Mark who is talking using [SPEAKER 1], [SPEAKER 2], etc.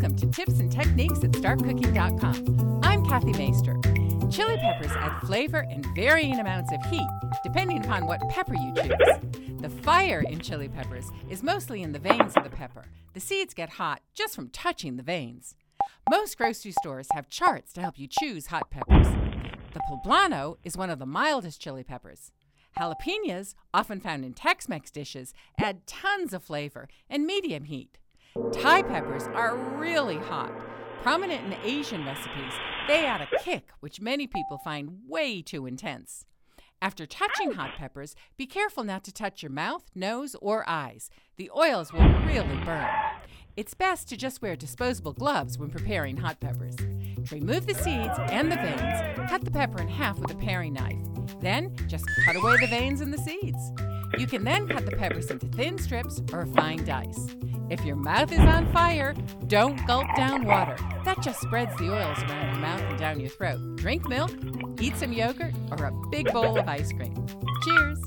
[SPEAKER 1] to tips and techniques at startcooking.com. I'm Kathy Maister. Chili peppers add flavor and varying amounts of heat, depending upon what pepper you choose. The fire in chili peppers is mostly in the veins of the pepper. The seeds get hot just from touching the veins. Most grocery stores have charts to help you choose hot peppers. The poblano is one of the mildest chili peppers. Jalapenos, often found in Tex Mex dishes, add tons of flavor and medium heat. Thai peppers are really hot. Prominent in Asian recipes, they add a kick which many people find way too intense. After touching hot peppers, be careful not to touch your mouth, nose, or eyes. The oils will really burn. It's best to just wear disposable gloves when preparing hot peppers. Remove the seeds and the veins. Cut the pepper in half with a paring knife. Then just cut away the veins and the seeds. You can then cut the peppers into thin strips or fine dice. If your mouth is on fire, don't gulp down water. That just spreads the oils around your mouth and down your throat. Drink milk, eat some yogurt, or a big bowl of ice cream. Cheers!